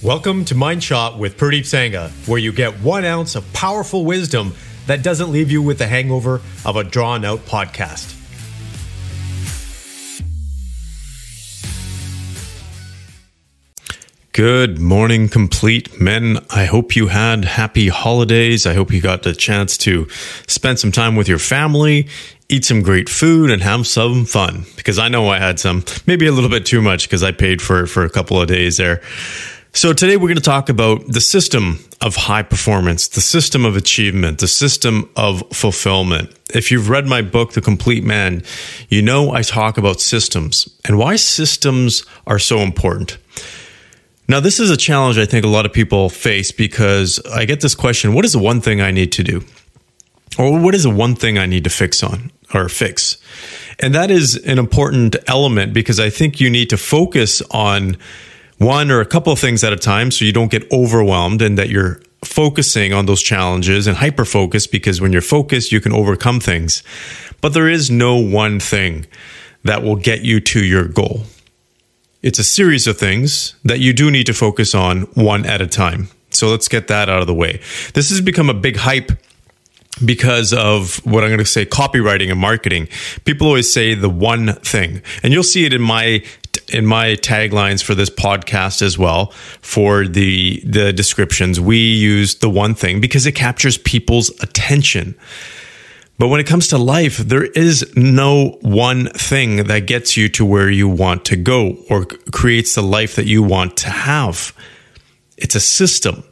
Welcome to Mind Shot with Pradeep Sangha, where you get one ounce of powerful wisdom that doesn't leave you with the hangover of a drawn out podcast. Good morning, complete men. I hope you had happy holidays. I hope you got the chance to spend some time with your family, eat some great food, and have some fun. Because I know I had some, maybe a little bit too much because I paid for for a couple of days there. So today we're going to talk about the system of high performance, the system of achievement, the system of fulfillment. If you've read my book, The Complete Man, you know I talk about systems and why systems are so important. Now, this is a challenge I think a lot of people face because I get this question what is the one thing I need to do? Or what is the one thing I need to fix on or fix? And that is an important element because I think you need to focus on one or a couple of things at a time so you don't get overwhelmed and that you're focusing on those challenges and hyper focus because when you're focused, you can overcome things. But there is no one thing that will get you to your goal. It's a series of things that you do need to focus on one at a time. So let's get that out of the way. This has become a big hype because of what I'm going to say copywriting and marketing. People always say the one thing. And you'll see it in my in my taglines for this podcast as well for the the descriptions. We use the one thing because it captures people's attention. But when it comes to life, there is no one thing that gets you to where you want to go or creates the life that you want to have. It's a system.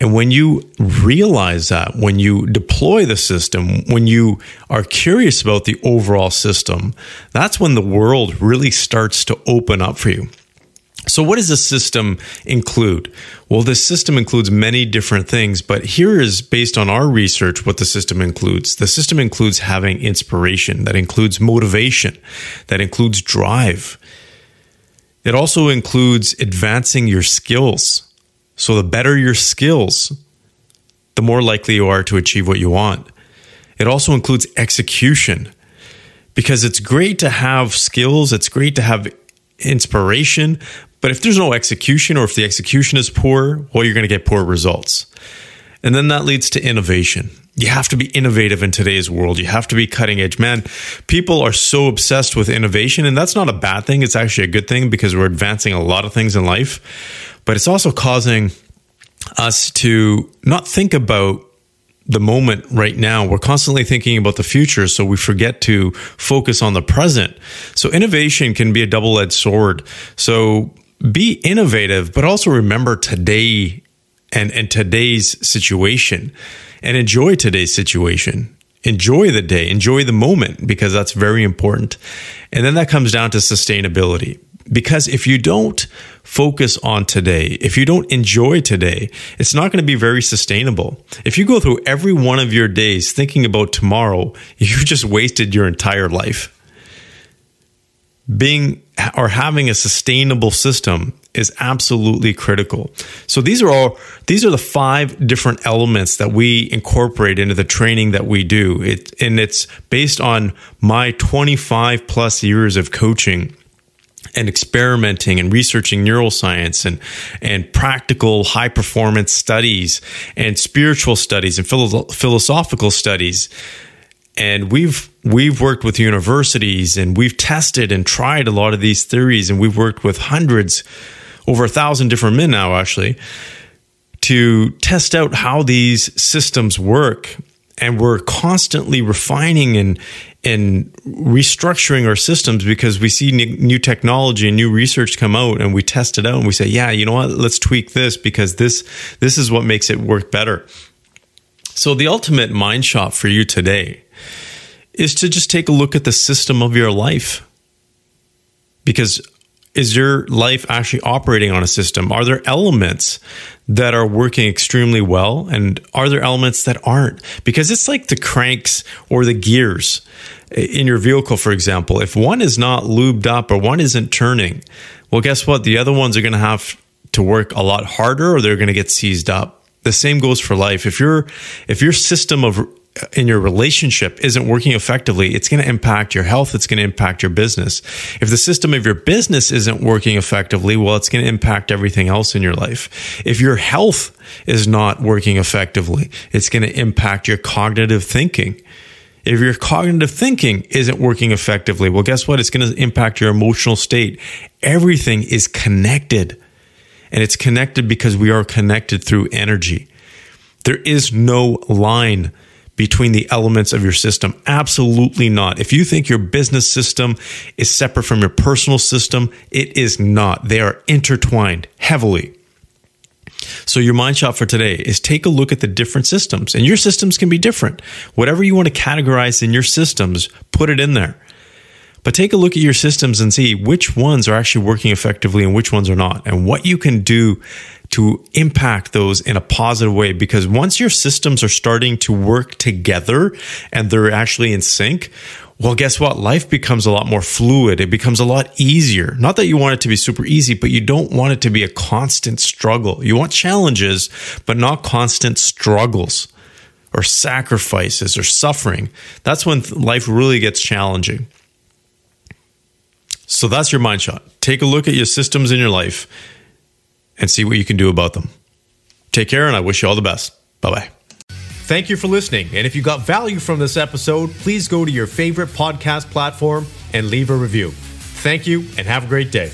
And when you realize that, when you deploy the system, when you are curious about the overall system, that's when the world really starts to open up for you. So, what does the system include? Well, this system includes many different things, but here is based on our research what the system includes. The system includes having inspiration, that includes motivation, that includes drive. It also includes advancing your skills. So, the better your skills, the more likely you are to achieve what you want. It also includes execution because it's great to have skills, it's great to have inspiration, but if there's no execution or if the execution is poor, well, you're going to get poor results. And then that leads to innovation. You have to be innovative in today's world. You have to be cutting edge. Man, people are so obsessed with innovation, and that's not a bad thing. It's actually a good thing because we're advancing a lot of things in life. But it's also causing us to not think about the moment right now. We're constantly thinking about the future, so we forget to focus on the present. So innovation can be a double edged sword. So be innovative, but also remember today and, and today's situation and enjoy today's situation. Enjoy the day, enjoy the moment because that's very important. And then that comes down to sustainability. Because if you don't focus on today, if you don't enjoy today, it's not going to be very sustainable. If you go through every one of your days thinking about tomorrow, you just wasted your entire life. Being or having a sustainable system is absolutely critical. So these are all these are the five different elements that we incorporate into the training that we do. It and it's based on my 25 plus years of coaching and experimenting and researching neuroscience and and practical high performance studies and spiritual studies and philo- philosophical studies and we've we've worked with universities and we've tested and tried a lot of these theories and we've worked with hundreds over a thousand different men now actually to test out how these systems work. And we're constantly refining and and restructuring our systems because we see new technology and new research come out and we test it out and we say yeah you know what? Let's tweak this because this this is what makes it work better. So the ultimate mind shot for you today is to just take a look at the system of your life. Because is your life actually operating on a system? Are there elements that are working extremely well? And are there elements that aren't? Because it's like the cranks or the gears in your vehicle, for example. If one is not lubed up or one isn't turning, well, guess what? The other ones are going to have to work a lot harder or they're going to get seized up. The same goes for life. If your if your system of in your relationship isn't working effectively, it's going to impact your health. It's going to impact your business. If the system of your business isn't working effectively, well, it's going to impact everything else in your life. If your health is not working effectively, it's going to impact your cognitive thinking. If your cognitive thinking isn't working effectively, well, guess what? It's going to impact your emotional state. Everything is connected. And it's connected because we are connected through energy. There is no line between the elements of your system. Absolutely not. If you think your business system is separate from your personal system, it is not. They are intertwined heavily. So, your mind shot for today is take a look at the different systems, and your systems can be different. Whatever you want to categorize in your systems, put it in there. But take a look at your systems and see which ones are actually working effectively and which ones are not, and what you can do to impact those in a positive way. Because once your systems are starting to work together and they're actually in sync, well, guess what? Life becomes a lot more fluid. It becomes a lot easier. Not that you want it to be super easy, but you don't want it to be a constant struggle. You want challenges, but not constant struggles or sacrifices or suffering. That's when life really gets challenging. So that's your mind shot. Take a look at your systems in your life and see what you can do about them. Take care, and I wish you all the best. Bye bye. Thank you for listening. And if you got value from this episode, please go to your favorite podcast platform and leave a review. Thank you, and have a great day.